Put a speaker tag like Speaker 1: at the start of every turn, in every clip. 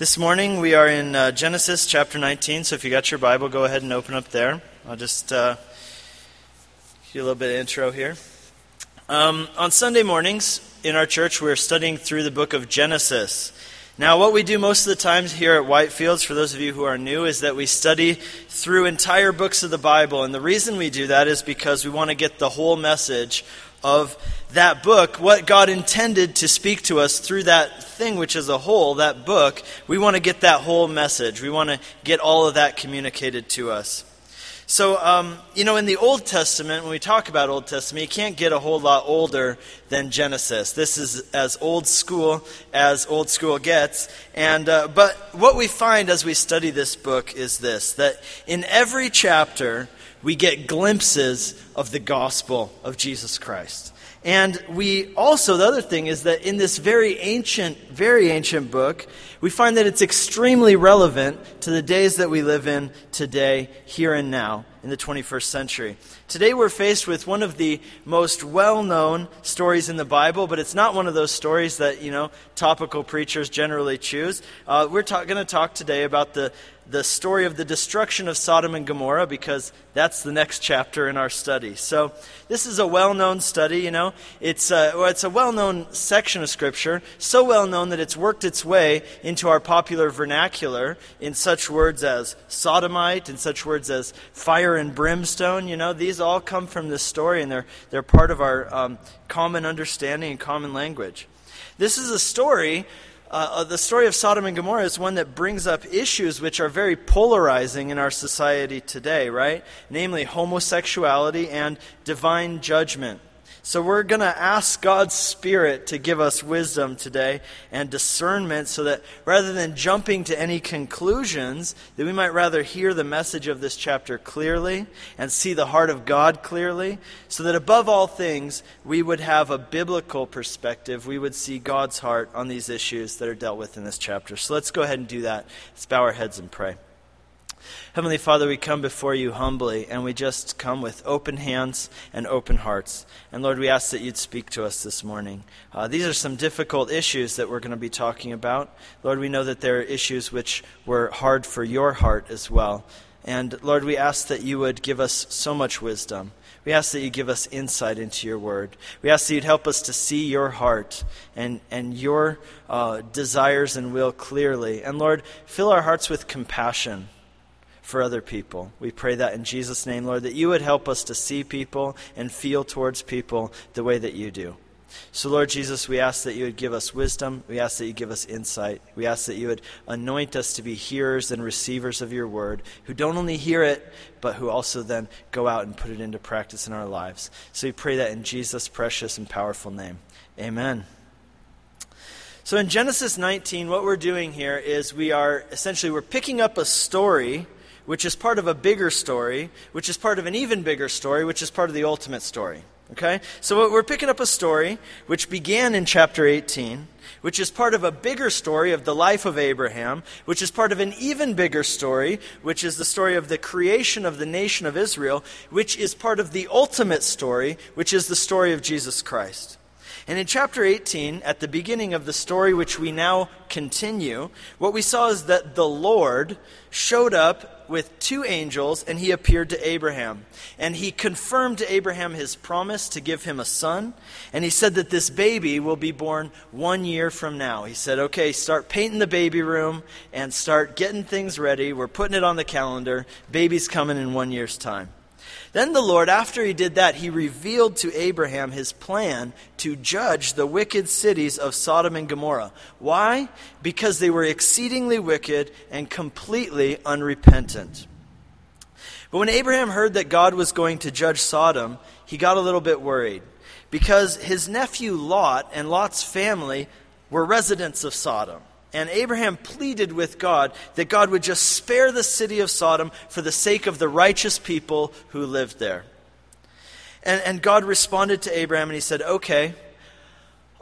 Speaker 1: This morning we are in uh, Genesis chapter 19, so if you got your Bible, go ahead and open up there. I'll just uh, give you a little bit of intro here. Um, on Sunday mornings in our church, we're studying through the book of Genesis. Now, what we do most of the times here at Whitefields, for those of you who are new, is that we study through entire books of the Bible. And the reason we do that is because we want to get the whole message of that book, what God intended to speak to us through that thing, which is a whole, that book, we want to get that whole message. We want to get all of that communicated to us. So, um, you know, in the Old Testament, when we talk about Old Testament, you can't get a whole lot older than Genesis. This is as old school as old school gets. And, uh, but what we find as we study this book is this that in every chapter, we get glimpses of the gospel of Jesus Christ. And we also, the other thing is that in this very ancient, very ancient book, we find that it's extremely relevant to the days that we live in today, here and now, in the 21st century. Today we're faced with one of the most well known stories in the Bible, but it's not one of those stories that, you know, topical preachers generally choose. Uh, we're ta- going to talk today about the the story of the destruction of Sodom and Gomorrah because that's the next chapter in our study. So, this is a well known study, you know. It's a, well, it's a well known section of Scripture, so well known that it's worked its way into our popular vernacular in such words as sodomite, in such words as fire and brimstone. You know, these all come from this story and they're, they're part of our um, common understanding and common language. This is a story uh, uh, the story of Sodom and Gomorrah is one that brings up issues which are very polarizing in our society today, right? Namely, homosexuality and divine judgment. So we're going to ask God's Spirit to give us wisdom today and discernment so that rather than jumping to any conclusions, that we might rather hear the message of this chapter clearly and see the heart of God clearly, so that above all things, we would have a biblical perspective. We would see God's heart on these issues that are dealt with in this chapter. So let's go ahead and do that. Let's bow our heads and pray. Heavenly Father, we come before you humbly, and we just come with open hands and open hearts. And Lord, we ask that you'd speak to us this morning. Uh, these are some difficult issues that we're going to be talking about. Lord, we know that there are issues which were hard for your heart as well. And Lord, we ask that you would give us so much wisdom. We ask that you give us insight into your word. We ask that you'd help us to see your heart and, and your uh, desires and will clearly. And Lord, fill our hearts with compassion for other people. We pray that in Jesus' name, Lord, that you would help us to see people and feel towards people the way that you do. So, Lord Jesus, we ask that you would give us wisdom. We ask that you give us insight. We ask that you would anoint us to be hearers and receivers of your word, who don't only hear it, but who also then go out and put it into practice in our lives. So we pray that in Jesus' precious and powerful name. Amen. So in Genesis 19, what we're doing here is we are essentially we're picking up a story which is part of a bigger story, which is part of an even bigger story, which is part of the ultimate story. Okay? So we're picking up a story which began in chapter 18, which is part of a bigger story of the life of Abraham, which is part of an even bigger story, which is the story of the creation of the nation of Israel, which is part of the ultimate story, which is the story of Jesus Christ. And in chapter 18, at the beginning of the story which we now continue, what we saw is that the Lord showed up with two angels and he appeared to Abraham. And he confirmed to Abraham his promise to give him a son. And he said that this baby will be born one year from now. He said, okay, start painting the baby room and start getting things ready. We're putting it on the calendar. Baby's coming in one year's time. Then the Lord, after he did that, he revealed to Abraham his plan to judge the wicked cities of Sodom and Gomorrah. Why? Because they were exceedingly wicked and completely unrepentant. But when Abraham heard that God was going to judge Sodom, he got a little bit worried because his nephew Lot and Lot's family were residents of Sodom. And Abraham pleaded with God that God would just spare the city of Sodom for the sake of the righteous people who lived there. And, and God responded to Abraham and he said, Okay,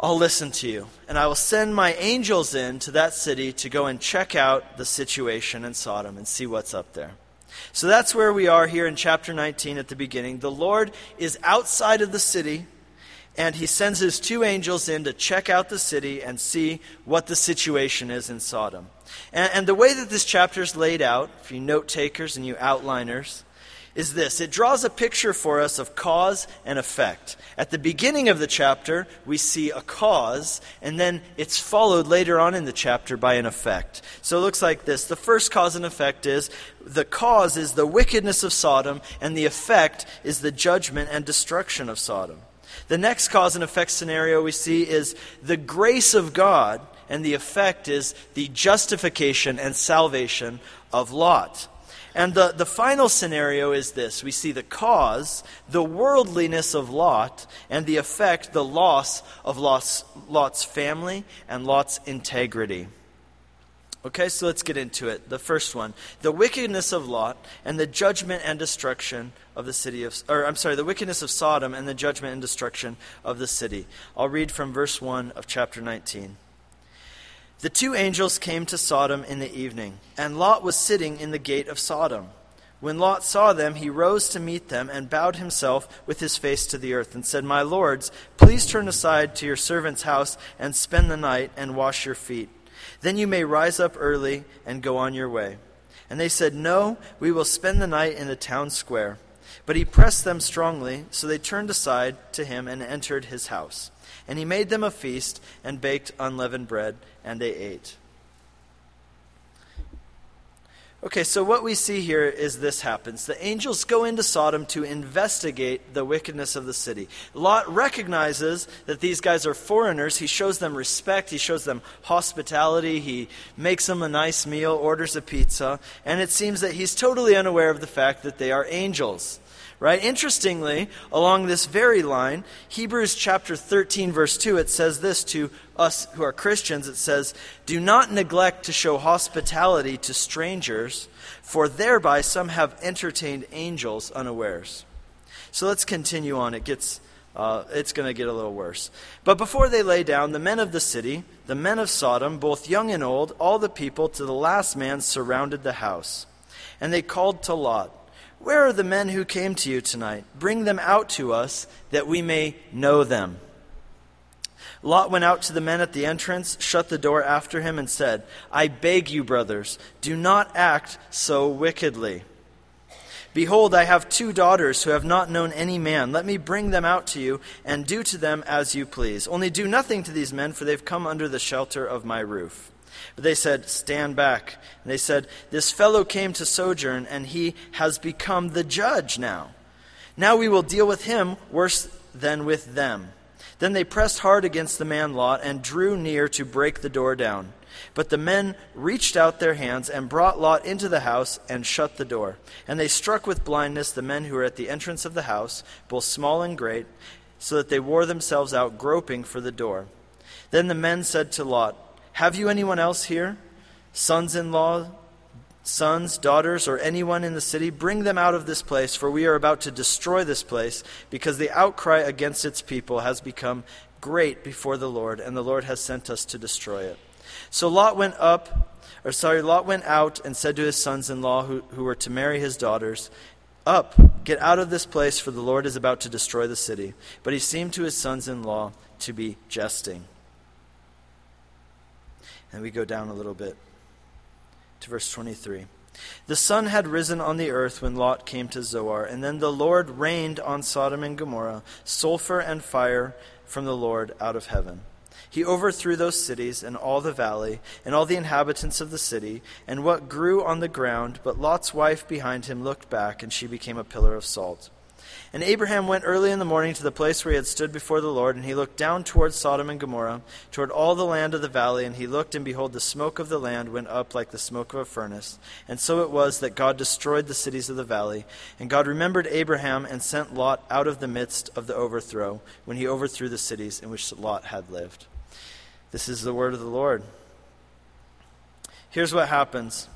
Speaker 1: I'll listen to you. And I will send my angels in to that city to go and check out the situation in Sodom and see what's up there. So that's where we are here in chapter 19 at the beginning. The Lord is outside of the city and he sends his two angels in to check out the city and see what the situation is in Sodom. And, and the way that this chapter is laid out, for you note takers and you outliners, is this it draws a picture for us of cause and effect. At the beginning of the chapter, we see a cause, and then it's followed later on in the chapter by an effect. So it looks like this. The first cause and effect is the cause is the wickedness of Sodom, and the effect is the judgment and destruction of Sodom. The next cause and effect scenario we see is the grace of God, and the effect is the justification and salvation of Lot. And the, the final scenario is this we see the cause, the worldliness of Lot, and the effect, the loss of Lot's, Lot's family and Lot's integrity. Okay, so let's get into it. The first one the wickedness of Lot and the judgment and destruction of the city of, or I'm sorry, the wickedness of Sodom and the judgment and destruction of the city. I'll read from verse 1 of chapter 19. The two angels came to Sodom in the evening, and Lot was sitting in the gate of Sodom. When Lot saw them, he rose to meet them and bowed himself with his face to the earth and said, My lords, please turn aside to your servant's house and spend the night and wash your feet. Then you may rise up early and go on your way. And they said, No, we will spend the night in the town square. But he pressed them strongly, so they turned aside to him and entered his house. And he made them a feast and baked unleavened bread, and they ate. Okay, so what we see here is this happens. The angels go into Sodom to investigate the wickedness of the city. Lot recognizes that these guys are foreigners. He shows them respect, he shows them hospitality, he makes them a nice meal, orders a pizza, and it seems that he's totally unaware of the fact that they are angels right? Interestingly, along this very line, Hebrews chapter 13, verse 2, it says this to us who are Christians it says, Do not neglect to show hospitality to strangers, for thereby some have entertained angels unawares. So let's continue on. It gets. Uh, it's going to get a little worse. But before they lay down, the men of the city, the men of Sodom, both young and old, all the people to the last man surrounded the house. And they called to Lot, where are the men who came to you tonight? Bring them out to us that we may know them. Lot went out to the men at the entrance, shut the door after him, and said, I beg you, brothers, do not act so wickedly. Behold, I have two daughters who have not known any man. Let me bring them out to you, and do to them as you please. Only do nothing to these men, for they've come under the shelter of my roof. But they said, Stand back. And they said, This fellow came to sojourn, and he has become the judge now. Now we will deal with him worse than with them. Then they pressed hard against the man Lot and drew near to break the door down. But the men reached out their hands and brought Lot into the house and shut the door. And they struck with blindness the men who were at the entrance of the house, both small and great, so that they wore themselves out groping for the door. Then the men said to Lot, have you anyone else here? Sons in law, sons, daughters, or anyone in the city? Bring them out of this place, for we are about to destroy this place, because the outcry against its people has become great before the Lord, and the Lord has sent us to destroy it. So Lot went up, or sorry, Lot went out and said to his sons in law who, who were to marry his daughters, Up, get out of this place, for the Lord is about to destroy the city. But he seemed to his sons in law to be jesting. And we go down a little bit to verse 23. The sun had risen on the earth when Lot came to Zoar, and then the Lord rained on Sodom and Gomorrah sulfur and fire from the Lord out of heaven. He overthrew those cities and all the valley, and all the inhabitants of the city, and what grew on the ground. But Lot's wife behind him looked back, and she became a pillar of salt. And Abraham went early in the morning to the place where he had stood before the Lord, and he looked down toward Sodom and Gomorrah, toward all the land of the valley, and he looked, and behold, the smoke of the land went up like the smoke of a furnace. And so it was that God destroyed the cities of the valley. And God remembered Abraham and sent Lot out of the midst of the overthrow, when he overthrew the cities in which Lot had lived. This is the word of the Lord. Here's what happens.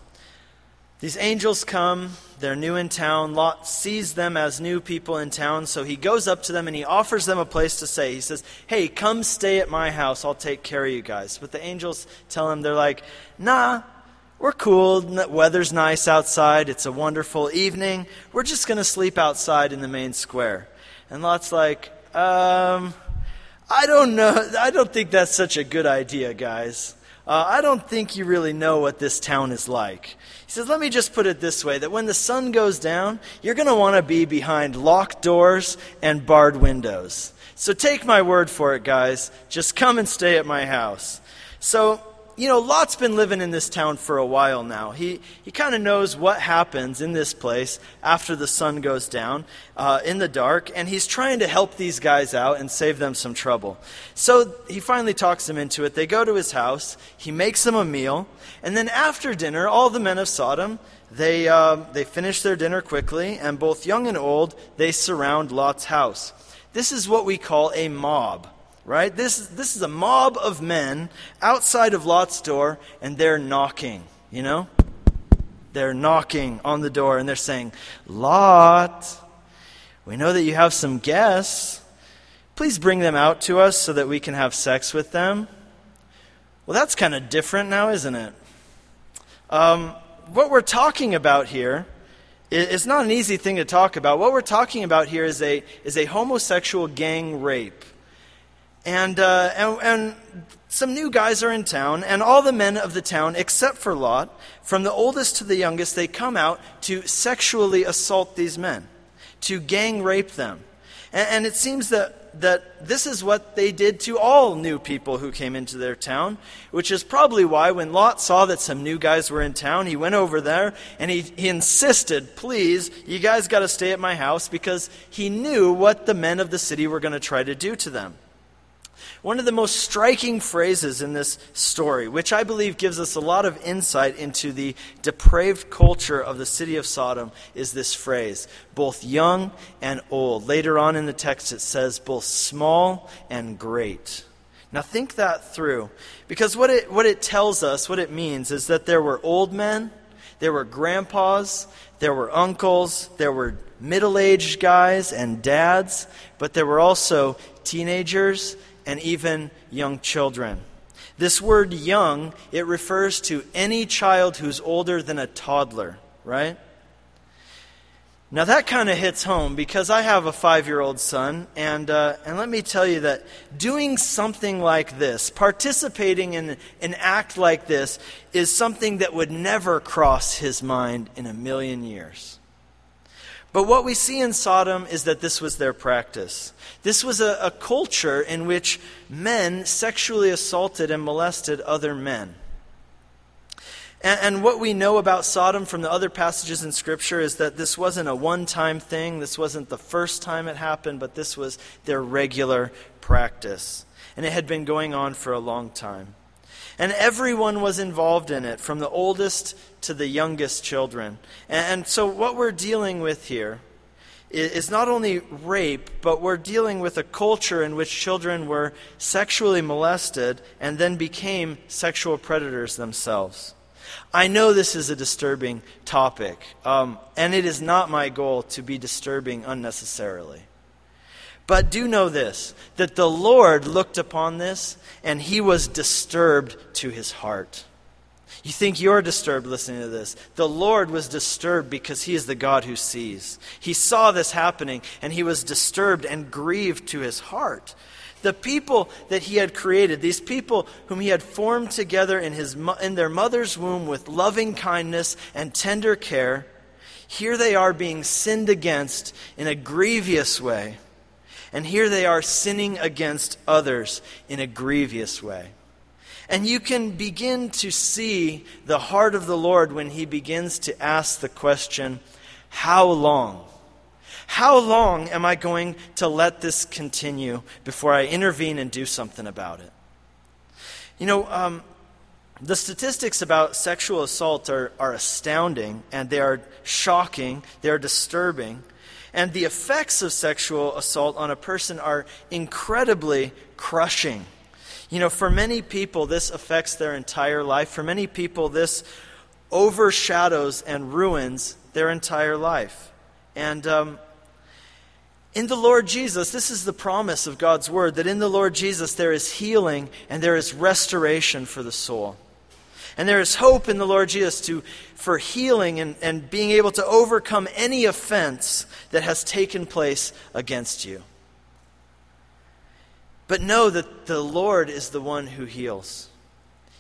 Speaker 1: These angels come, they're new in town. Lot sees them as new people in town, so he goes up to them and he offers them a place to stay. He says, Hey, come stay at my house. I'll take care of you guys. But the angels tell him, They're like, Nah, we're cool. The weather's nice outside. It's a wonderful evening. We're just going to sleep outside in the main square. And Lot's like, Um, I don't know. I don't think that's such a good idea, guys. Uh, I don't think you really know what this town is like. He says, Let me just put it this way that when the sun goes down, you're going to want to be behind locked doors and barred windows. So take my word for it, guys. Just come and stay at my house. So you know, Lot's been living in this town for a while now. He, he kind of knows what happens in this place after the sun goes down uh, in the dark, and he's trying to help these guys out and save them some trouble. So he finally talks them into it. They go to his house, he makes them a meal, and then after dinner, all the men of Sodom, they, uh, they finish their dinner quickly, and both young and old, they surround Lot's house. This is what we call a mob right? This, this is a mob of men outside of Lot's door, and they're knocking, you know? They're knocking on the door, and they're saying, Lot, we know that you have some guests. Please bring them out to us so that we can have sex with them. Well, that's kind of different now, isn't it? Um, what we're talking about here is not an easy thing to talk about. What we're talking about here is a, is a homosexual gang rape. And, uh, and, and some new guys are in town, and all the men of the town, except for Lot, from the oldest to the youngest, they come out to sexually assault these men, to gang rape them. And, and it seems that, that this is what they did to all new people who came into their town, which is probably why when Lot saw that some new guys were in town, he went over there and he, he insisted, please, you guys got to stay at my house, because he knew what the men of the city were going to try to do to them. One of the most striking phrases in this story, which I believe gives us a lot of insight into the depraved culture of the city of Sodom, is this phrase both young and old. Later on in the text, it says both small and great. Now, think that through. Because what it, what it tells us, what it means, is that there were old men, there were grandpas, there were uncles, there were middle aged guys and dads, but there were also teenagers and even young children. This word young, it refers to any child who's older than a toddler, right? Now that kind of hits home because I have a five year old son, and, uh, and let me tell you that doing something like this, participating in an act like this, is something that would never cross his mind in a million years. But what we see in Sodom is that this was their practice. This was a, a, culture in which men sexually assaulted and molested other men. And, and what we know about Sodom from the other passages in Scripture is that this wasn't a one time thing. This wasn't the first time it happened, but this was their regular practice. And it had been going on for a long time. And everyone was involved in it, from the oldest to the youngest children. And, so, what we're dealing with here is not only rape, but we're dealing with a culture in which children were sexually molested and then became sexual predators themselves. I know this is a disturbing topic, um, and it is not my goal to be disturbing unnecessarily. But do know this that the Lord looked upon this and he was disturbed to his heart. You think you're disturbed listening to this. The Lord was disturbed because He is the God who sees. He saw this happening and He was disturbed and grieved to His heart. The people that He had created, these people whom He had formed together in, his, in their mother's womb with loving kindness and tender care, here they are being sinned against in a grievous way. And here they are sinning against others in a grievous way. And you can begin to see the heart of the Lord when he begins to ask the question, How long? How long am I going to let this continue before I intervene and do something about it? You know, um, the statistics about sexual assault are, are astounding and they are shocking, they are disturbing. And the effects of sexual assault on a person are incredibly crushing. You know, for many people, this affects their entire life. For many people, this overshadows and ruins their entire life. And um, in the Lord Jesus, this is the promise of God's word that in the Lord Jesus there is healing and there is restoration for the soul. And there is hope in the Lord Jesus to, for healing and, and being able to overcome any offense that has taken place against you. But know that the Lord is the one who heals.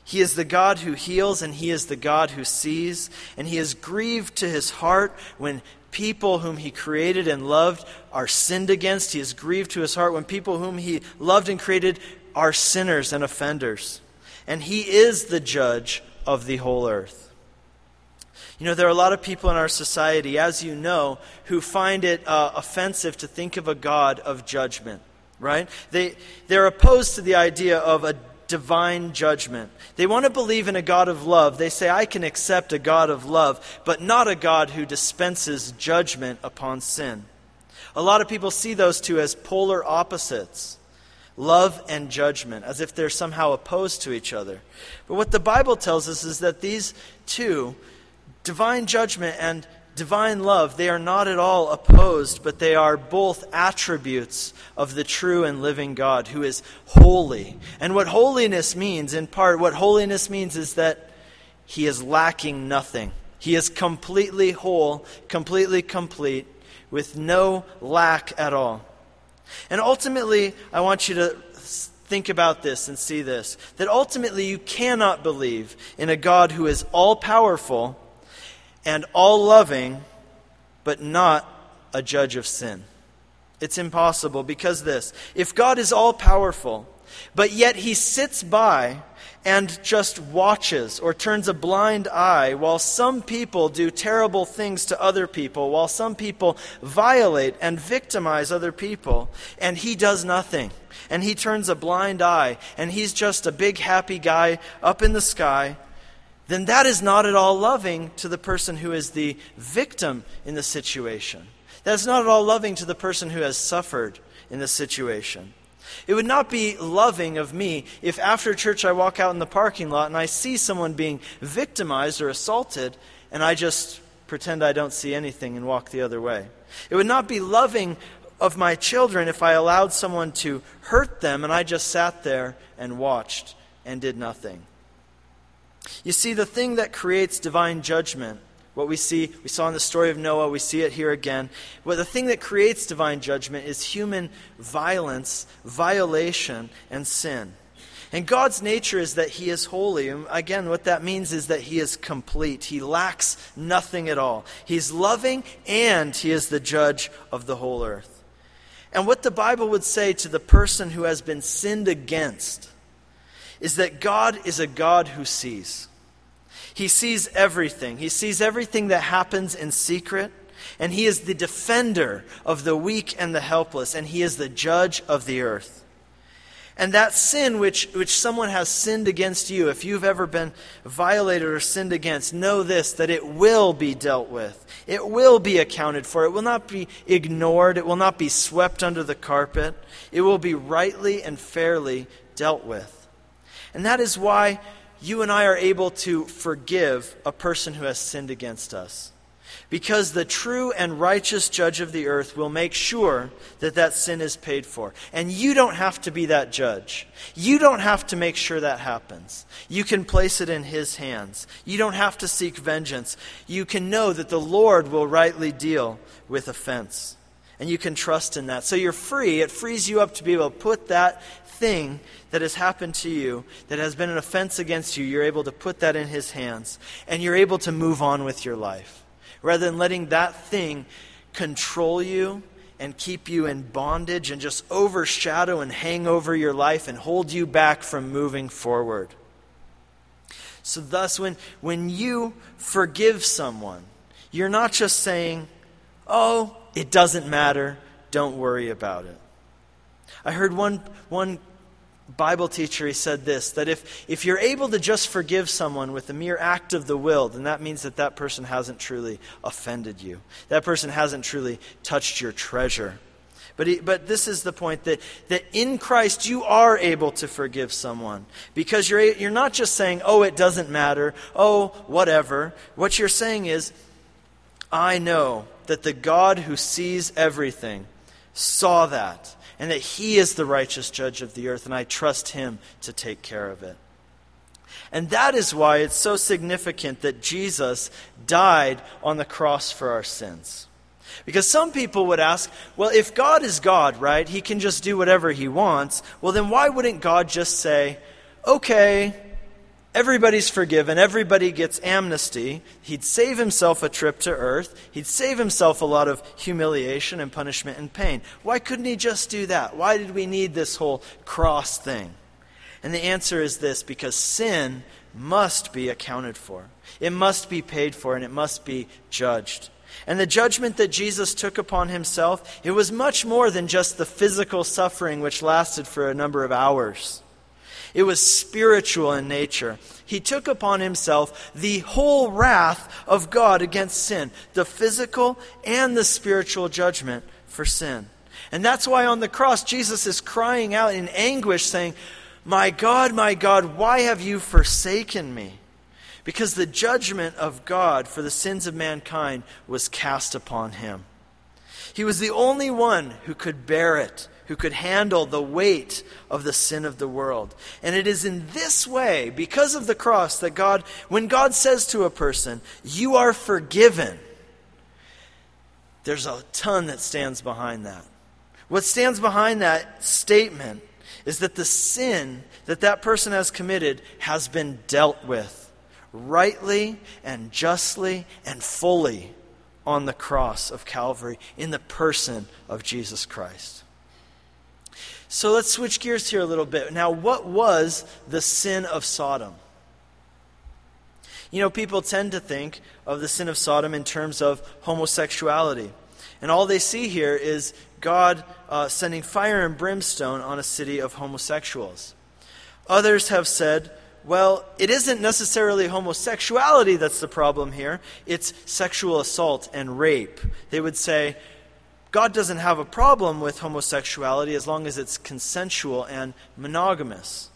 Speaker 1: He is the God who heals, and He is the God who sees, and He is grieved to His heart when people whom He created and loved are sinned against. He is grieved to His heart when people whom He loved and created are sinners and offenders. And He is the judge of the whole earth. You know, there are a lot of people in our society, as you know, who find it uh, offensive to think of a God of judgment, right? They, they're opposed to the idea of a divine judgment. They want to believe in a God of love. They say, I can accept a God of love, but not a God who dispenses judgment upon sin. A lot of people see those two as polar opposites love and judgment, as if they're somehow opposed to each other. But what the Bible tells us is that these two, divine judgment and divine love, they are not at all opposed, but they are both attributes of the true and living God who is holy. And what holiness means, in part, what holiness means is that he is lacking nothing. He is completely whole, completely complete, with no lack at all. And ultimately, I want you to think about this and see this that ultimately you cannot believe in a God who is all powerful and all loving, but not a judge of sin. It's impossible because this if God is all powerful, but yet he sits by and just watches or turns a blind eye while some people do terrible things to other people, while some people violate and victimize other people, and he does nothing. And he turns a blind eye, and he's just a big happy guy up in the sky then that is not at all loving to the person who is the victim in the situation. That's not at all loving to the person who has suffered in the situation. It would not be loving of me if after church I walk out in the parking lot and I see someone being victimized or assaulted and I just pretend I don't see anything and walk the other way. It would not be loving of my children if I allowed someone to hurt them and I just sat there and watched and did nothing. You see, the thing that creates divine judgment, what we see, we saw in the story of Noah, we see it here again. Well, the thing that creates divine judgment is human violence, violation, and sin. And God's nature is that He is holy. And again, what that means is that He is complete. He lacks nothing at all. He's loving and He is the judge of the whole earth. And what the Bible would say to the person who has been sinned against is that God is a God who sees. He sees everything. He sees everything that happens in secret, and He is the defender of the weak and the helpless, and He is the judge of the earth. And that sin which, which someone has sinned against you, if you've ever been violated or sinned against, know this that it will be dealt with. It will be accounted for. It will not be ignored. It will not be swept under the carpet. It will be rightly and fairly dealt with. And that is why you and I are able to forgive a person who has sinned against us. Because the true and righteous judge of the earth will make sure that that sin is paid for. And you don't have to be that judge. You don't have to make sure that happens. You can place it in his hands. You don't have to seek vengeance. You can know that the Lord will rightly deal with offense. And you can trust in that. So you're free. It frees you up to be able to put that thing that has happened to you, that has been an offense against you, you're able to put that in His hands. And you're able to move on with your life. Rather than letting that thing control you and keep you in bondage and just overshadow and hang over your life and hold you back from moving forward. So, thus, when, when you forgive someone, you're not just saying, oh, it doesn't matter, don't worry about it. I heard one, one Bible teacher, he said this that if, if you're able to just forgive someone with a mere act of the will, then that means that that person hasn't truly offended you. That person hasn't truly touched your treasure. But, he, but this is the point that, that in Christ you are able to forgive someone. Because you're, you're not just saying, oh, it doesn't matter, oh, whatever. What you're saying is, I know that the God who sees everything saw that and that He is the righteous judge of the earth, and I trust Him to take care of it. And that is why it's so significant that Jesus died on the cross for our sins. Because some people would ask, well, if God is God, right, he can just do whatever he wants, well, then why wouldn't God just say, okay, everybody's forgiven, everybody gets amnesty? He'd save himself a trip to earth, he'd save himself a lot of humiliation and punishment and pain. Why couldn't he just do that? Why did we need this whole cross thing? And the answer is this because sin must be accounted for, it must be paid for, and it must be judged. And the judgment that Jesus took upon himself, it was much more than just the physical suffering which lasted for a number of hours. It was spiritual in nature. He took upon himself the whole wrath of God against sin, the physical and the spiritual judgment for sin. And that's why on the cross, Jesus is crying out in anguish, saying, My God, my God, why have you forsaken me? because the judgment of God for the sins of mankind was cast upon him. He was the only one who could bear it, who could handle the weight of the sin of the world. And it is in this way, because of the cross, that God, when God says to a person, You are forgiven, there's a ton that stands behind that. What stands behind that statement is that the sin that that person has committed has been dealt with rightly and justly and fully on the cross of Calvary in the person of Jesus Christ. So let's switch gears here a little bit. Now, what was the sin of Sodom? You know, people tend to think of the sin of Sodom in terms of homosexuality. And all they see here is God uh, sending fire and brimstone on a city of homosexuals. Others have said well, it isn't necessarily homosexuality that's the problem here, it's sexual assault and rape. They would say, God doesn't have a problem with homosexuality as long as it's consensual and monogamous.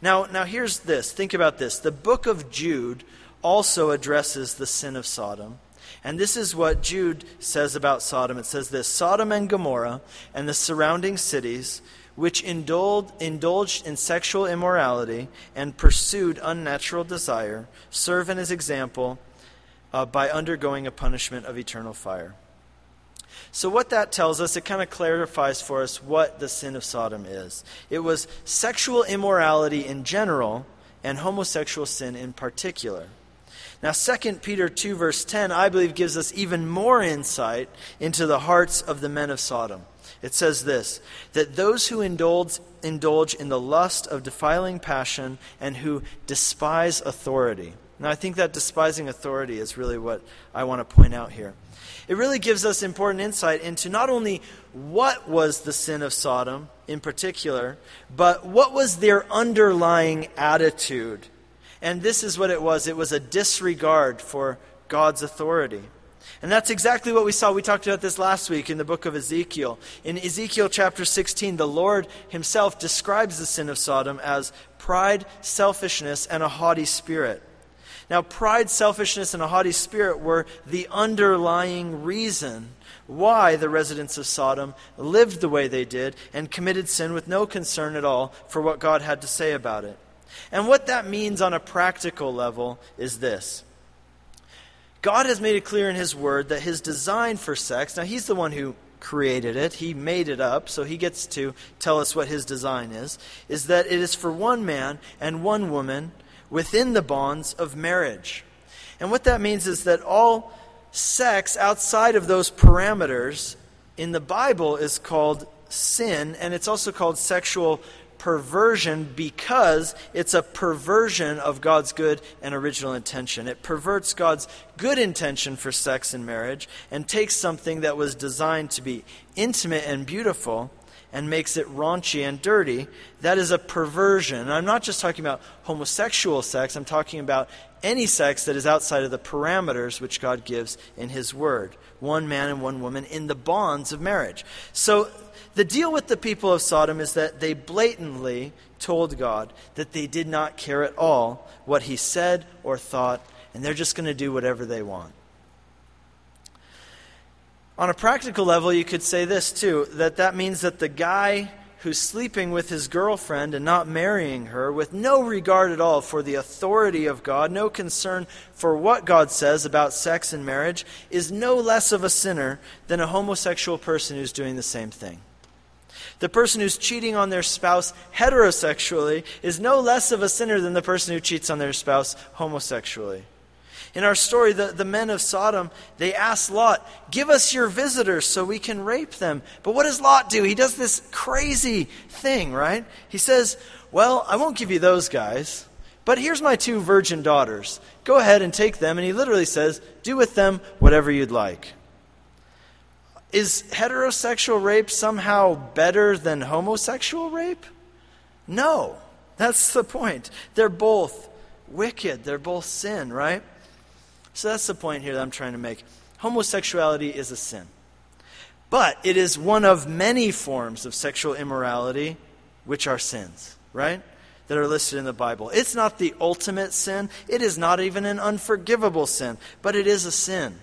Speaker 1: Now, now here's this. Think about this. The book of Jude also addresses the sin of Sodom. And this is what Jude says about Sodom. It says this Sodom and Gomorrah and the surrounding cities which indulged, in sexual immorality and pursued unnatural desire, serve as example uh, by undergoing a punishment of eternal fire. So, what that tells us, it kind of clarifies for us what the sin of Sodom is. It was sexual immorality in general and homosexual sin in particular. Now, 2 Peter 2, verse 10, I believe, gives us even more insight into the hearts of the men of Sodom. It says this that those who indulge, indulge in the lust of defiling passion and who despise authority. Now, I think that despising authority is really what I want to point out here. It really gives us important insight into not only what was the sin of Sodom in particular, but what was their underlying attitude. And this is what it was it was a disregard for God's authority. And that's exactly what we saw. We talked about this last week in the book of Ezekiel. In Ezekiel chapter 16, the Lord himself describes the sin of Sodom as pride, selfishness, and a haughty spirit. Now, pride, selfishness, and a haughty spirit were the underlying reason why the residents of Sodom lived the way they did and committed sin with no concern at all for what God had to say about it. And what that means on a practical level is this God has made it clear in His Word that His design for sex, now He's the one who created it, He made it up, so He gets to tell us what His design is, is that it is for one man and one woman within the bonds of marriage. And what that means is that all sex outside of those parameters in the Bible is called sin, and it's also called sexual perversion because it's a perversion of God's good and original intention. It perverts God's good intention for sex and marriage and takes something that was designed to be intimate and beautiful and makes it raunchy and dirty. That is a perversion. And I'm not just talking about homosexual sex, I'm talking about any sex that is outside of the parameters which God gives in His Word. One man and one woman in the bonds of marriage. So the deal with the people of Sodom is that they blatantly told God that they did not care at all what he said or thought, and they're just going to do whatever they want. On a practical level, you could say this too that that means that the guy who's sleeping with his girlfriend and not marrying her with no regard at all for the authority of God, no concern for what God says about sex and marriage, is no less of a sinner than a homosexual person who's doing the same thing. The person who's cheating on their spouse heterosexually is no less of a sinner than the person who cheats on their spouse homosexually. In our story, the, the men of Sodom, they ask Lot, Give us your visitors so we can rape them. But what does Lot do? He does this crazy thing, right? He says, Well, I won't give you those guys, but here's my two virgin daughters. Go ahead and take them. And he literally says, Do with them whatever you'd like. Is heterosexual rape somehow better than homosexual rape? No. That's the point. They're both wicked, they're both sin, right? So that's the point here that I'm trying to make. Homosexuality is a sin. But it is one of many forms of sexual immorality which are sins, right? That are listed in the Bible. It's not the ultimate sin. It is not even an unforgivable sin, but it is a sin.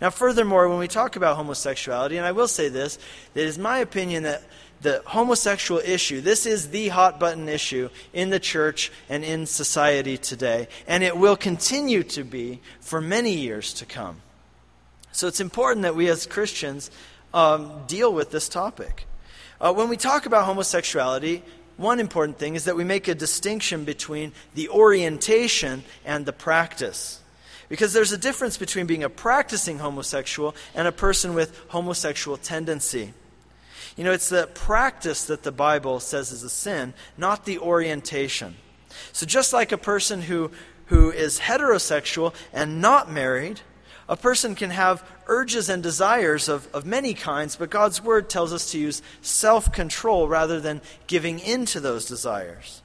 Speaker 1: Now, furthermore, when we talk about homosexuality, and I will say this, it is my opinion that the homosexual issue, this is the hot button issue in the church and in society today, and it will continue to be for many years to come. So it's important that we as Christians um, deal with this topic. Uh, when we talk about homosexuality, one important thing is that we make a distinction between the orientation and the practice. Because there's a difference between being a practicing homosexual and a person with homosexual tendency. You know, it's the practice that the Bible says is a sin, not the orientation. So just like a person who, who is heterosexual and not married, a person can have urges and desires of, of many kinds, but God's Word tells us to use self control rather than giving in to those desires.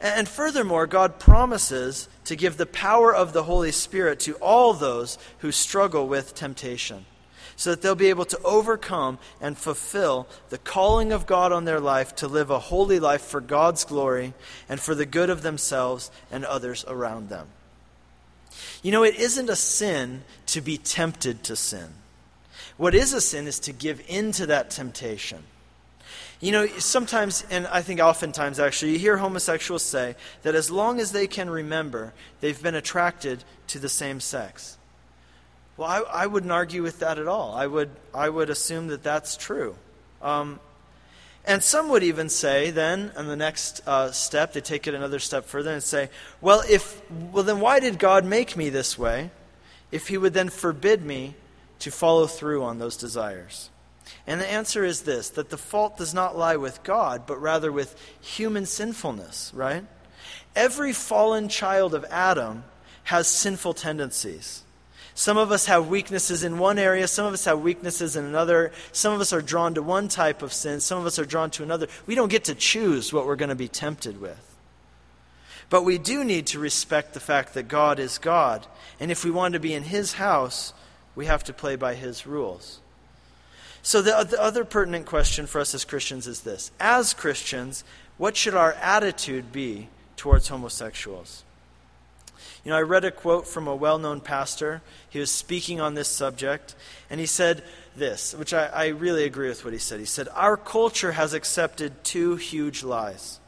Speaker 1: And furthermore, God promises to give the power of the Holy Spirit to all those who struggle with temptation so that they'll be able to overcome and fulfill the calling of God on their life to live a holy life for God's glory and for the good of themselves and others around them. You know, it isn't a sin to be tempted to sin. What is a sin is to give in to that temptation. You know, sometimes, and I think oftentimes actually, you hear homosexuals say that as long as they can remember, they've been attracted to the same sex. Well, I, I wouldn't argue with that at all. I would, I would assume that that's true. Um, and some would even say, then, in the next uh, step, they take it another step further and say, well, if, well, then why did God make me this way if He would then forbid me to follow through on those desires? And the answer is this that the fault does not lie with God, but rather with human sinfulness, right? Every fallen child of Adam has sinful tendencies. Some of us have weaknesses in one area, some of us have weaknesses in another. Some of us are drawn to one type of sin, some of us are drawn to another. We don't get to choose what we're going to be tempted with. But we do need to respect the fact that God is God. And if we want to be in His house, we have to play by His rules. So, the, the other pertinent question for us as Christians is this As Christians, what should our attitude be towards homosexuals? You know, I read a quote from a well known pastor. He was speaking on this subject, and he said this, which I, I, really agree with what he said. He said, Our culture has accepted two huge lies.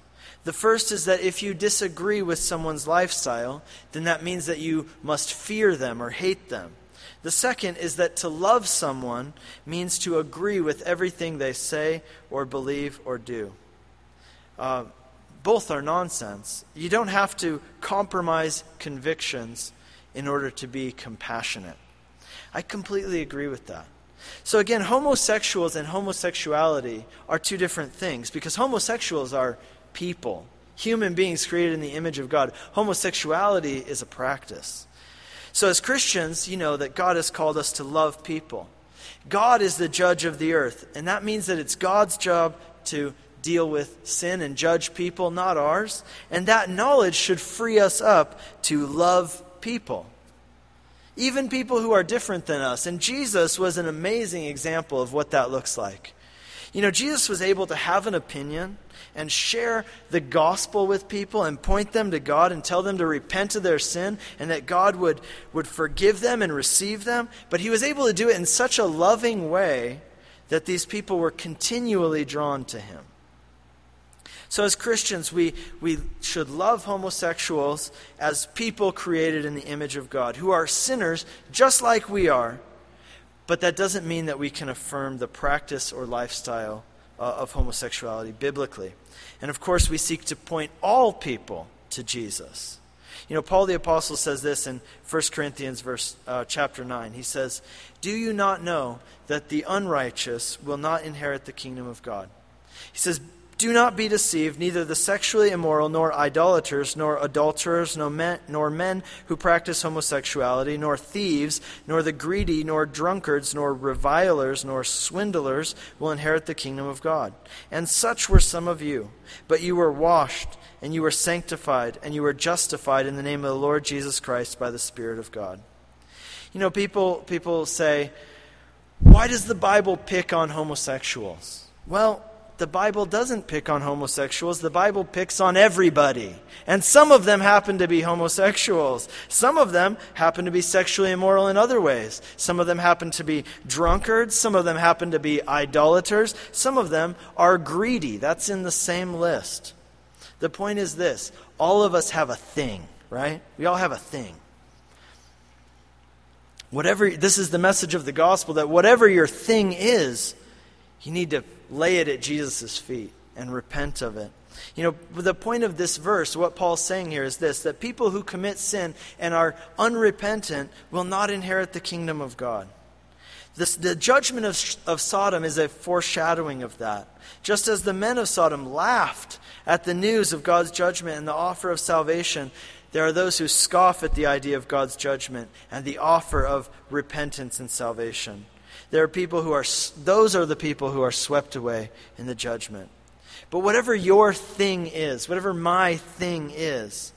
Speaker 1: The first is that if you disagree with someone's lifestyle, then that means that you must fear them or hate them. The second is that to love someone means to agree with everything they say or believe or do. Uh, both are nonsense. You don't have to compromise convictions in order to be compassionate. I completely agree with that. So, again, homosexuals and homosexuality are two different things because homosexuals are people, human beings created in the image of God. Homosexuality is a practice. So, as Christians, you know that God has called us to love people. God is the judge of the earth, and that means that it's God's job to deal with sin and judge people, not ours. And that knowledge should free us up to love people, even people who are different than us. And Jesus was an amazing example of what that looks like. You know, Jesus was able to have an opinion and share the gospel with people and point them to God and tell them to repent of their sin and that God would, would forgive them and receive them. But he was able to do it in such a loving way that these people were continually drawn to him. So, as Christians, we, we should love homosexuals as people created in the image of God, who are sinners just like we are. But that doesn't mean that we can affirm the practice or lifestyle uh, of homosexuality biblically. And of course, we seek to point all people to Jesus. You know, Paul the Apostle says this in 1 Corinthians verse, uh, chapter 9. He says, Do you not know that the unrighteous will not inherit the kingdom of God? He says, do not be deceived, neither the sexually immoral, nor idolaters, nor adulterers, nor men, nor men who practice homosexuality, nor thieves, nor the greedy, nor drunkards, nor revilers, nor swindlers will inherit the kingdom of God. And such were some of you. But you were washed, and you were sanctified, and you were justified in the name of the Lord Jesus Christ by the Spirit of God. You know, people, people say, why does the Bible pick on homosexuals? Well, the Bible doesn't pick on homosexuals. The Bible picks on everybody. And some of them happen to be homosexuals. Some of them happen to be sexually immoral in other ways. Some of them happen to be drunkards. Some of them happen to be idolaters. Some of them are greedy. That's in the same list. The point is this all of us have a thing, right? We all have a thing. Whatever, this is the message of the gospel that whatever your thing is, you need to lay it at Jesus' feet and repent of it. You know, the point of this verse, what Paul's saying here is this that people who commit sin and are unrepentant will not inherit the kingdom of God. This, the judgment of, of Sodom is a foreshadowing of that. Just as the men of Sodom laughed at the news of God's judgment and the offer of salvation, there are those who scoff at the idea of God's judgment and the offer of repentance and salvation. There are people who are, those are the people who are swept away in the judgment. But whatever your thing is, whatever my thing is,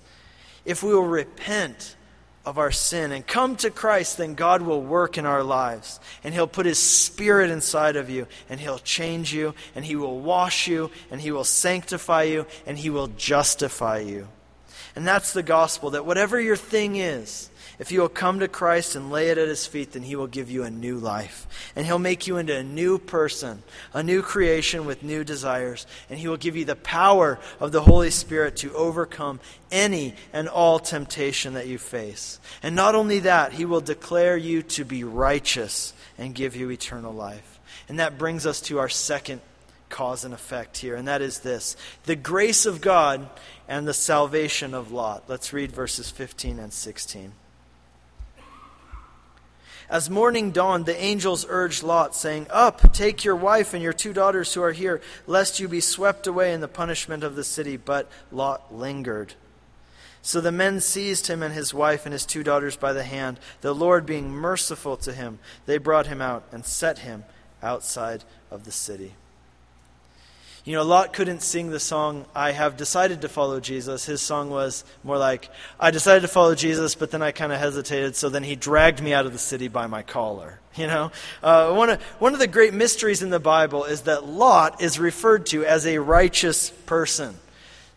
Speaker 1: if we will repent of our sin and come to Christ, then God will work in our lives. And He'll put His Spirit inside of you, and He'll change you, and He will wash you, and He will sanctify you, and He will justify you. And that's the gospel that whatever your thing is, if you will come to Christ and lay it at his feet, then he will give you a new life. And he'll make you into a new person, a new creation with new desires. And he will give you the power of the Holy Spirit to overcome any and all temptation that you face. And not only that, he will declare you to be righteous and give you eternal life. And that brings us to our second cause and effect here, and that is this the grace of God and the salvation of Lot. Let's read verses 15 and 16. As morning dawned, the angels urged Lot, saying, Up, take your wife and your two daughters who are here, lest you be swept away in the punishment of the city. But Lot lingered. So the men seized him and his wife and his two daughters by the hand. The Lord being merciful to him, they brought him out and set him outside of the city. You know, Lot couldn't sing the song, I have decided to follow Jesus. His song was more like, I decided to follow Jesus, but then I kind of hesitated, so then he dragged me out of the city by my collar. You know, uh, one, of, one of the great mysteries in the Bible is that Lot is referred to as a righteous person.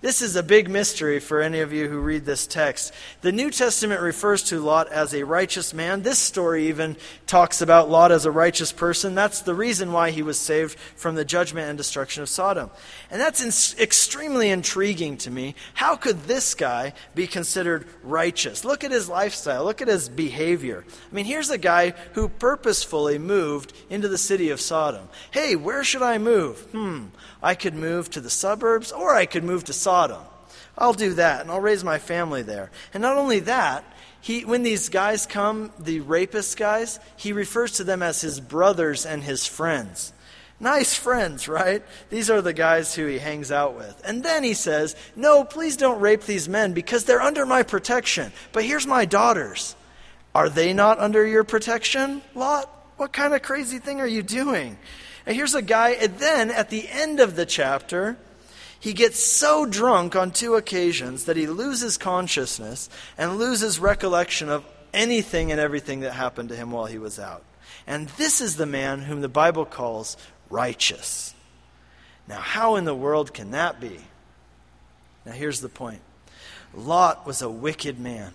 Speaker 1: This is a big mystery for any of you who read this text. The New Testament refers to Lot as a righteous man. This story even talks about Lot as a righteous person. That's the reason why he was saved from the judgment and destruction of Sodom. And that's in- extremely intriguing to me. How could this guy be considered righteous? Look at his lifestyle, look at his behavior. I mean, here's a guy who purposefully moved into the city of Sodom. Hey, where should I move? Hmm, I could move to the suburbs or I could move to Sodom. I'll do that and I'll raise my family there. And not only that, he, when these guys come, the rapist guys, he refers to them as his brothers and his friends. Nice friends, right? These are the guys who he hangs out with. And then he says, No, please don't rape these men because they're under my protection. But here's my daughters. Are they not under your protection, Lot? What kind of crazy thing are you doing? And here's a guy, and then at the end of the chapter, he gets so drunk on two occasions that he loses consciousness and loses recollection of anything and everything that happened to him while he was out. And this is the man whom the Bible calls righteous. Now, how in the world can that be? Now, here's the point Lot was a wicked man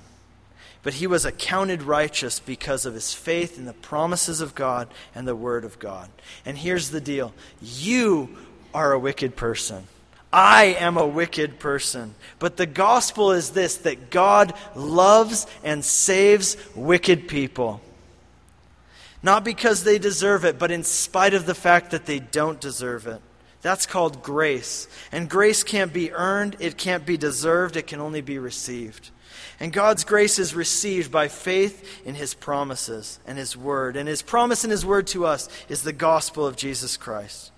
Speaker 1: but he was accounted righteous because of his faith in the promises of God and the Word of God. And here's the deal you are a wicked person. I am a wicked person. But the gospel is this that God loves and saves wicked people. Not because they deserve it, but in spite of the fact that they don't deserve it. That's called grace. And grace can't be earned, it can't be deserved, it can only be received. And God's grace is received by faith in His promises and His word. And His promise and His word to us is the gospel of Jesus Christ.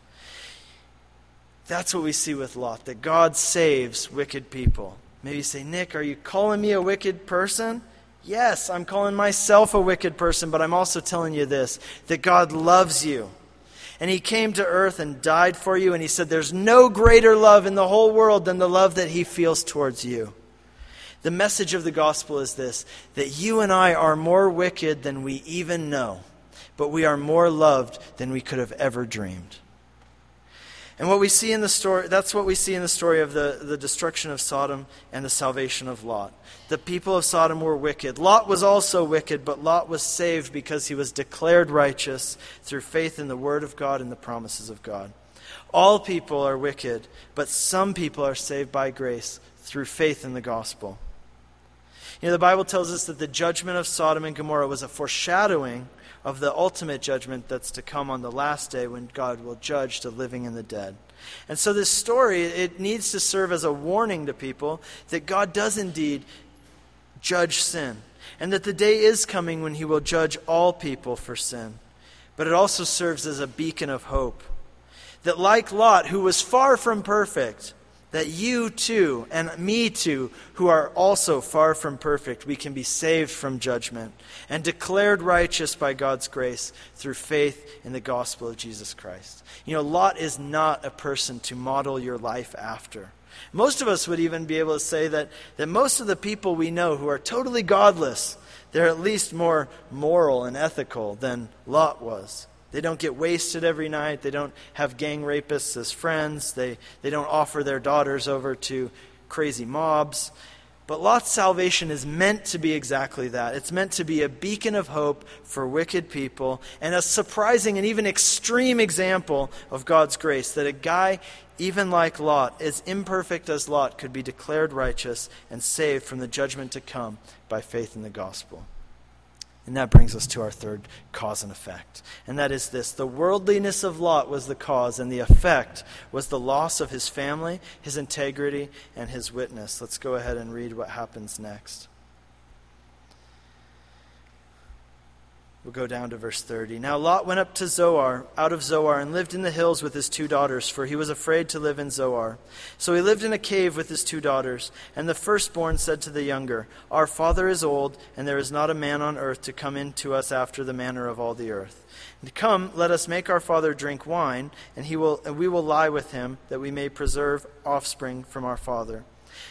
Speaker 1: That's what we see with Lot, that God saves wicked people. Maybe you say, Nick, are you calling me a wicked person? Yes, I'm calling myself a wicked person, but I'm also telling you this that God loves you. And He came to earth and died for you, and He said, There's no greater love in the whole world than the love that He feels towards you. The message of the gospel is this that you and I are more wicked than we even know, but we are more loved than we could have ever dreamed. And what we see in the story, that's what we see in the story of the, the destruction of Sodom and the salvation of Lot. The people of Sodom were wicked. Lot was also wicked, but Lot was saved because he was declared righteous through faith in the Word of God and the promises of God. All people are wicked, but some people are saved by grace through faith in the gospel. You know, the Bible tells us that the judgment of Sodom and Gomorrah was a foreshadowing of the ultimate judgment that's to come on the last day when God will judge the living and the dead. And so this story, it needs to serve as a warning to people that God does indeed judge sin. And that the day is coming when he will judge all people for sin. But it also serves as a beacon of hope. That like Lot, who was far from perfect, that you too, and me too, who are also far from perfect, we can be saved from judgment and declared righteous by God's grace through faith in the gospel of Jesus Christ. You know, Lot is not a person to model your life after. Most of us would even be able to say that, that most of the people we know who are totally godless, they're at least more moral and ethical than Lot was. They don't get wasted every night. They don't have gang rapists as friends. They, they don't offer their daughters over to crazy mobs. But Lot's salvation is meant to be exactly that. It's meant to be a beacon of hope for wicked people and a surprising and even extreme example of God's grace that a guy, even like Lot, as imperfect as Lot, could be declared righteous and saved from the judgment to come by faith in the gospel. And that brings us to our third cause and effect. And that is this the worldliness of Lot was the cause, and the effect was the loss of his family, his integrity, and his witness. Let's go ahead and read what happens next. We'll go down to verse 30. Now Lot went up to Zoar, out of Zoar, and lived in the hills with his two daughters, for he was afraid to live in Zoar. So he lived in a cave with his two daughters. And the firstborn said to the younger, Our father is old, and there is not a man on earth to come in to us after the manner of all the earth. And come, let us make our father drink wine, and, he will, and we will lie with him, that we may preserve offspring from our father.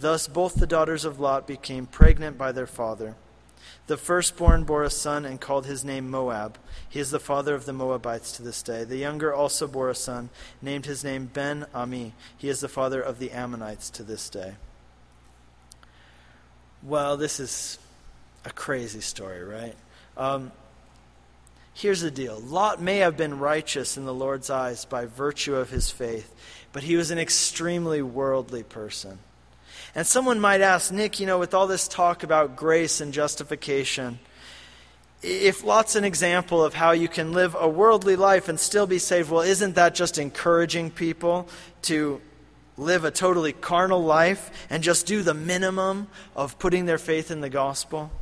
Speaker 1: Thus both the daughters of Lot became pregnant by their father. The firstborn bore a son and called his name Moab. He is the father of the Moabites to this day. The younger also bore a son, named his name Ben Ami. He is the father of the Ammonites to this day. Well, this is a crazy story, right? Um, here's the deal Lot may have been righteous in the Lord's eyes by virtue of his faith, but he was an extremely worldly person. And someone might ask, Nick, you know, with all this talk about grace and justification, if Lot's an example of how you can live a worldly life and still be saved, well, isn't that just encouraging people to live a totally carnal life and just do the minimum of putting their faith in the gospel?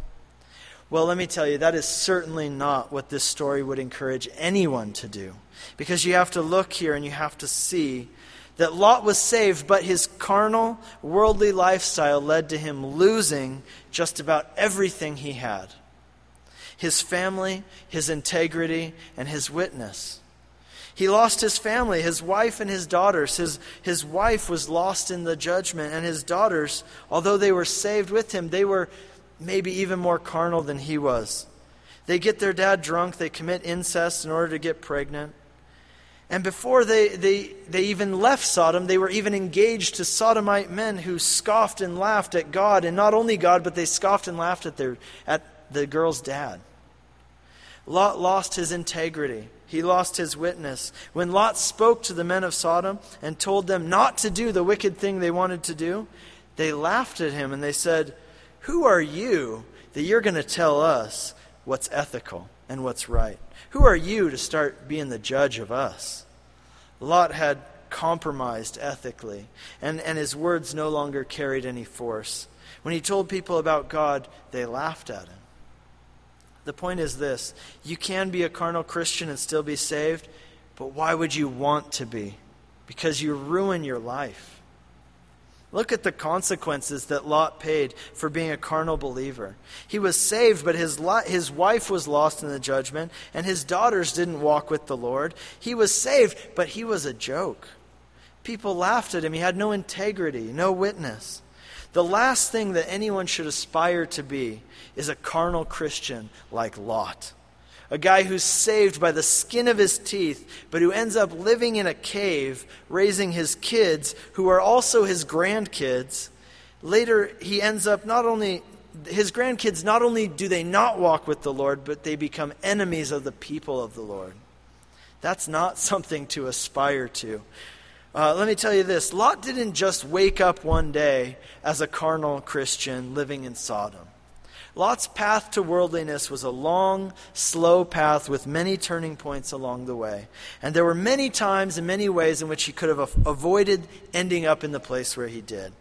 Speaker 1: Well, let me tell you, that is certainly not what this story would encourage anyone to do. Because you have to look here and you have to see that Lot was saved, but his carnal, worldly lifestyle led to him losing just about everything he had his family, his integrity, and his witness. He lost his family, his wife and his daughters. His, his wife was lost in the judgment, and his daughters, although they were saved with him, they were maybe even more carnal than he was. They get their dad drunk, they commit incest in order to get pregnant. And before they, they, they even left Sodom, they were even engaged to sodomite men who scoffed and laughed at God, and not only God, but they scoffed and laughed at, their, at the girl's dad. Lot lost his integrity. He lost his witness. When Lot spoke to the men of Sodom and told them not to do the wicked thing they wanted to do, they laughed at him and they said, Who are you that you're going to tell us what's ethical and what's right? Who are you to start being the judge of us? Lot had compromised ethically, and, and his words no longer carried any force. When he told people about God, they laughed at him. The point is this you can be a carnal Christian and still be saved, but why would you want to be? Because you ruin your life. Look at the consequences that Lot paid for being a carnal believer. He was saved, but his, his wife was lost in the judgment, and his daughters didn't walk with the Lord. He was saved, but he was a joke. People laughed at him. He had no integrity, no witness. The last thing that anyone should aspire to be is a carnal Christian like Lot a guy who's saved by the skin of his teeth, but who ends up living in a cave, raising his kids, who are also his grandkids. Later, he ends up not only, his grandkids, not only do they not walk with the Lord, but they become enemies of the people of the Lord. That's not something to aspire to. Uh, let me tell you this Lot didn't just wake up one day as a carnal Christian living in Sodom. Lot's path to worldliness was a long, slow path with many turning points along the way. And there were many times and many ways in which he could have avoided ending up in the place where he did.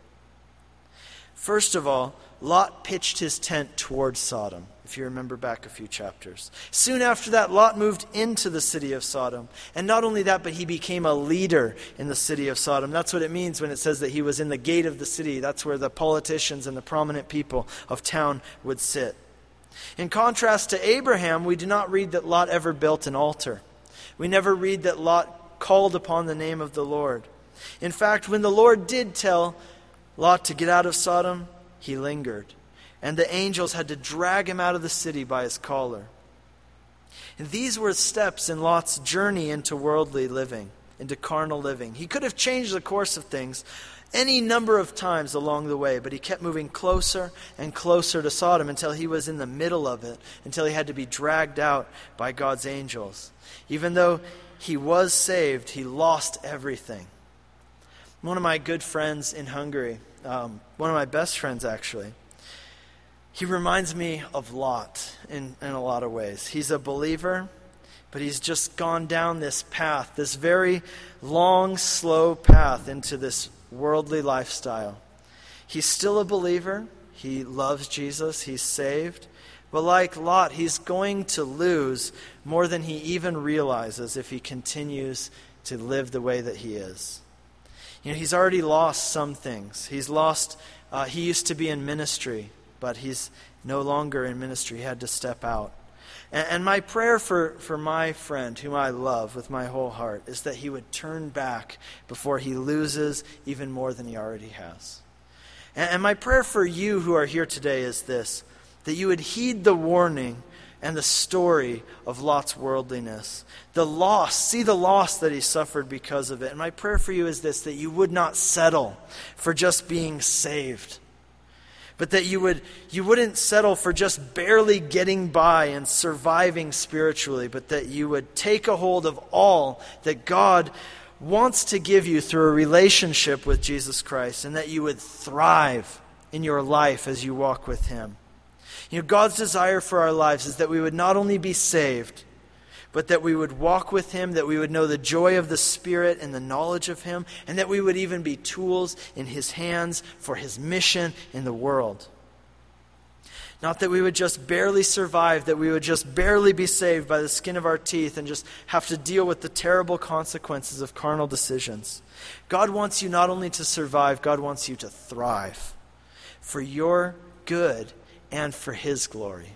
Speaker 1: First of all, Lot pitched his tent towards Sodom if you remember back a few chapters. Soon after that, Lot moved into the city of Sodom. And not only that, but he became a leader in the city of Sodom. That's what it means when it says that he was in the gate of the city. That's where the politicians and the prominent people of town would sit. In contrast to Abraham, we do not read that Lot ever built an altar. We never read that Lot called upon the name of the Lord. In fact, when the Lord did tell Lot to get out of Sodom, he lingered and the angels had to drag him out of the city by his collar. And these were steps in Lot's journey into worldly living, into carnal living. He could have changed the course of things any number of times along the way, but he kept moving closer and closer to Sodom until he was in the middle of it, until he had to be dragged out by God's angels. Even though he was saved, he lost everything. One of my good friends in Hungary, um, one of my best friends actually, he reminds me of Lot in, in a lot of ways. He's a believer, but he's just gone down this path, this very long, slow path into this worldly lifestyle. He's still a believer. He loves Jesus. He's saved. But like Lot, he's going to lose more than he even realizes if he continues to live the way that he is. You know, he's already lost some things. He's lost, uh, he used to be in ministry but he's no longer in ministry. He had to step out. And, and my prayer for, for my friend, whom I love with my whole heart, is that he would turn back before he loses even more than he already has. And, and my prayer for you who are here today is this that you would heed the warning and the story of Lot's worldliness. The loss, see the loss that he suffered because of it. And my prayer for you is this that you would not settle for just being saved but that you would you wouldn't settle for just barely getting by and surviving spiritually but that you would take a hold of all that God wants to give you through a relationship with Jesus Christ and that you would thrive in your life as you walk with him. You know God's desire for our lives is that we would not only be saved but that we would walk with him, that we would know the joy of the Spirit and the knowledge of him, and that we would even be tools in his hands for his mission in the world. Not that we would just barely survive, that we would just barely be saved by the skin of our teeth and just have to deal with the terrible consequences of carnal decisions. God wants you not only to survive, God wants you to thrive for your good and for His glory.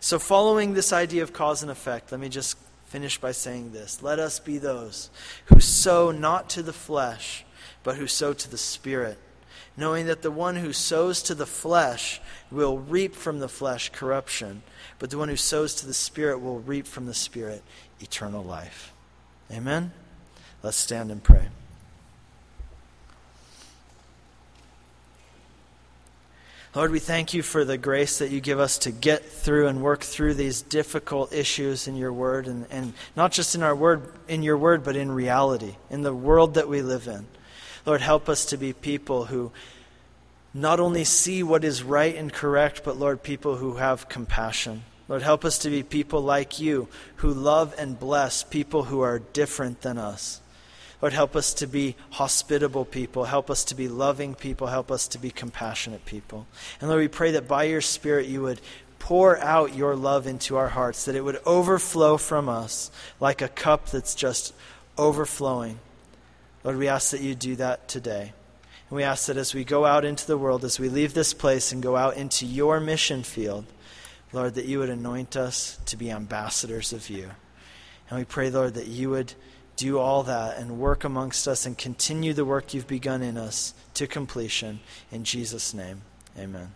Speaker 1: So, following this idea of cause and effect, let me just finish by saying this Let us be those who sow not to the flesh, but who sow to the Spirit, knowing that the one who sows to the flesh will reap from the flesh corruption, but the one who sows to the Spirit will reap from the Spirit eternal life. Amen? Let's stand and pray. Lord, we thank you for the grace that you give us to get through and work through these difficult issues in your word, and, and not just in our word, in your word, but in reality, in the world that we live in. Lord, help us to be people who not only see what is right and correct, but Lord, people who have compassion. Lord, help us to be people like you who love and bless people who are different than us. Lord, help us to be hospitable people. Help us to be loving people. Help us to be compassionate people. And Lord, we pray that by your Spirit you would pour out your love into our hearts, that it would overflow from us like a cup that's just overflowing. Lord, we ask that you do that today. And we ask that as we go out into the world, as we leave this place and go out into your mission field, Lord, that you would anoint us to be ambassadors of you. And we pray, Lord, that you would do all that and work amongst us and continue the work you've begun in us to completion. In Jesus' name, amen.